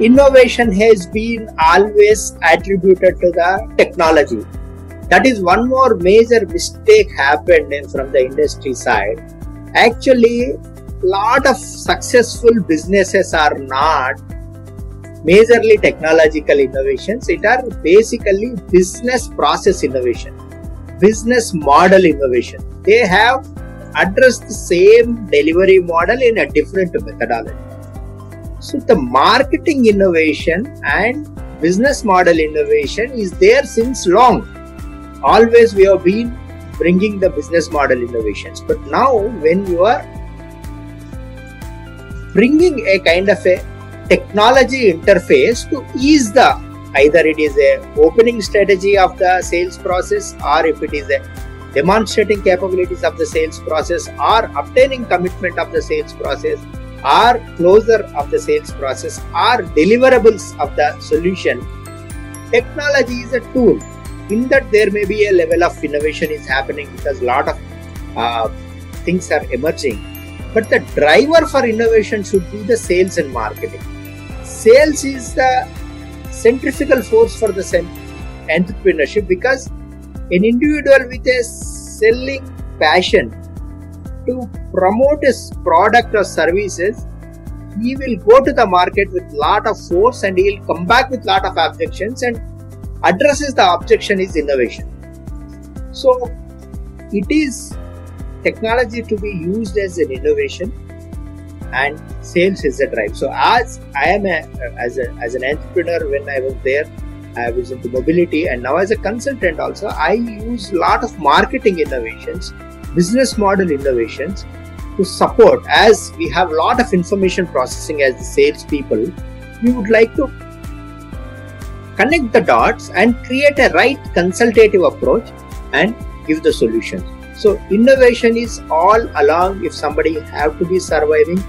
innovation has been always attributed to the technology. That is one more major mistake happened in, from the industry side. Actually, lot of successful businesses are not majorly technological innovations. It are basically business process innovation, business model innovation. They have addressed the same delivery model in a different methodology. So the marketing innovation and business model innovation is there since long. Always we have been bringing the business model innovations. But now when you are bringing a kind of a technology interface to ease the either it is a opening strategy of the sales process or if it is a demonstrating capabilities of the sales process or obtaining commitment of the sales process or closer of the sales process are deliverables of the solution. Technology is a tool. In that there may be a level of innovation is happening because a lot of uh, things are emerging. But the driver for innovation should be the sales and marketing. Sales is the centrifugal force for the entrepreneurship because an individual with a selling passion to promote his product or services, he will go to the market with lot of force and he will come back with lot of objections and addresses the objection is innovation. So it is technology to be used as an innovation and sales is a drive. So as I am a, as a, as an entrepreneur when I was there, I was into mobility and now as a consultant also I use lot of marketing innovations business model innovations to support as we have a lot of information processing as the sales people we would like to connect the dots and create a right consultative approach and give the solutions so innovation is all along if somebody have to be surviving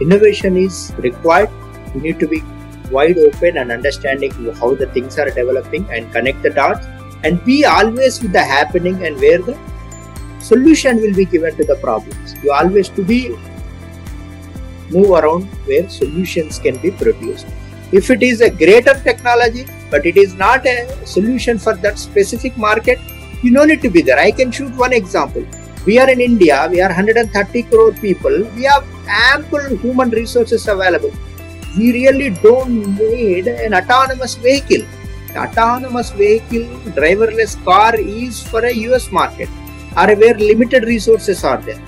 innovation is required. You need to be wide open and understanding how the things are developing and connect the dots. And be always with the happening and where the solution will be given to the problems. You always to be move around where solutions can be produced. If it is a greater technology, but it is not a solution for that specific market, you don't need to be there. I can shoot one example. We are in India, we are 130 crore people, we have ample human resources available. We really don't need an autonomous vehicle. The autonomous vehicle, driverless car is for a US market are where limited resources are there.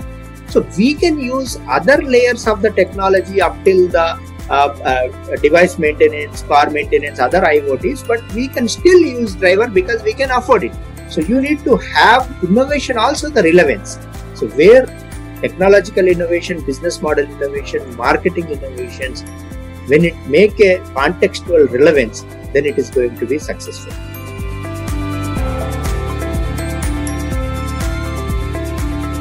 So we can use other layers of the technology up till the uh, uh, device maintenance, car maintenance, other IoTs, but we can still use driver because we can afford it. So you need to have innovation also the relevance. So where technological innovation, business model innovation, marketing innovations, when it make a contextual relevance, then it is going to be successful.